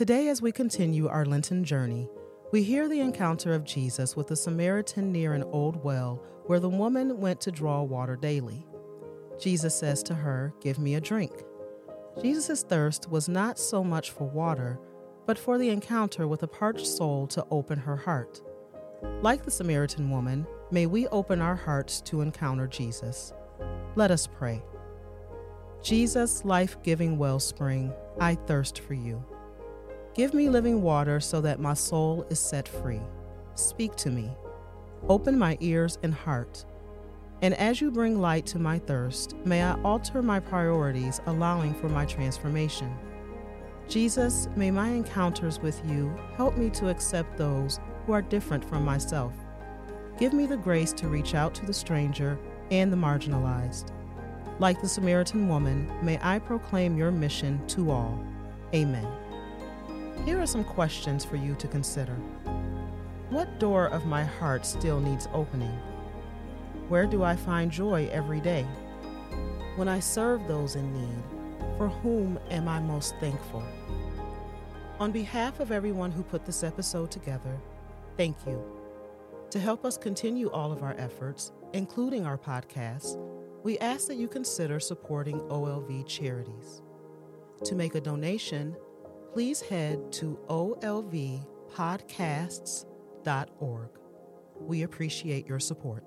Today, as we continue our Lenten journey, we hear the encounter of Jesus with a Samaritan near an old well where the woman went to draw water daily. Jesus says to her, Give me a drink. Jesus' thirst was not so much for water, but for the encounter with a parched soul to open her heart. Like the Samaritan woman, may we open our hearts to encounter Jesus. Let us pray. Jesus, life giving wellspring, I thirst for you. Give me living water so that my soul is set free. Speak to me. Open my ears and heart. And as you bring light to my thirst, may I alter my priorities, allowing for my transformation. Jesus, may my encounters with you help me to accept those who are different from myself. Give me the grace to reach out to the stranger and the marginalized. Like the Samaritan woman, may I proclaim your mission to all. Amen. Here are some questions for you to consider. What door of my heart still needs opening? Where do I find joy every day? When I serve those in need, for whom am I most thankful? On behalf of everyone who put this episode together, thank you. To help us continue all of our efforts, including our podcast, we ask that you consider supporting OLV charities. To make a donation, please head to olvpodcasts.org. We appreciate your support.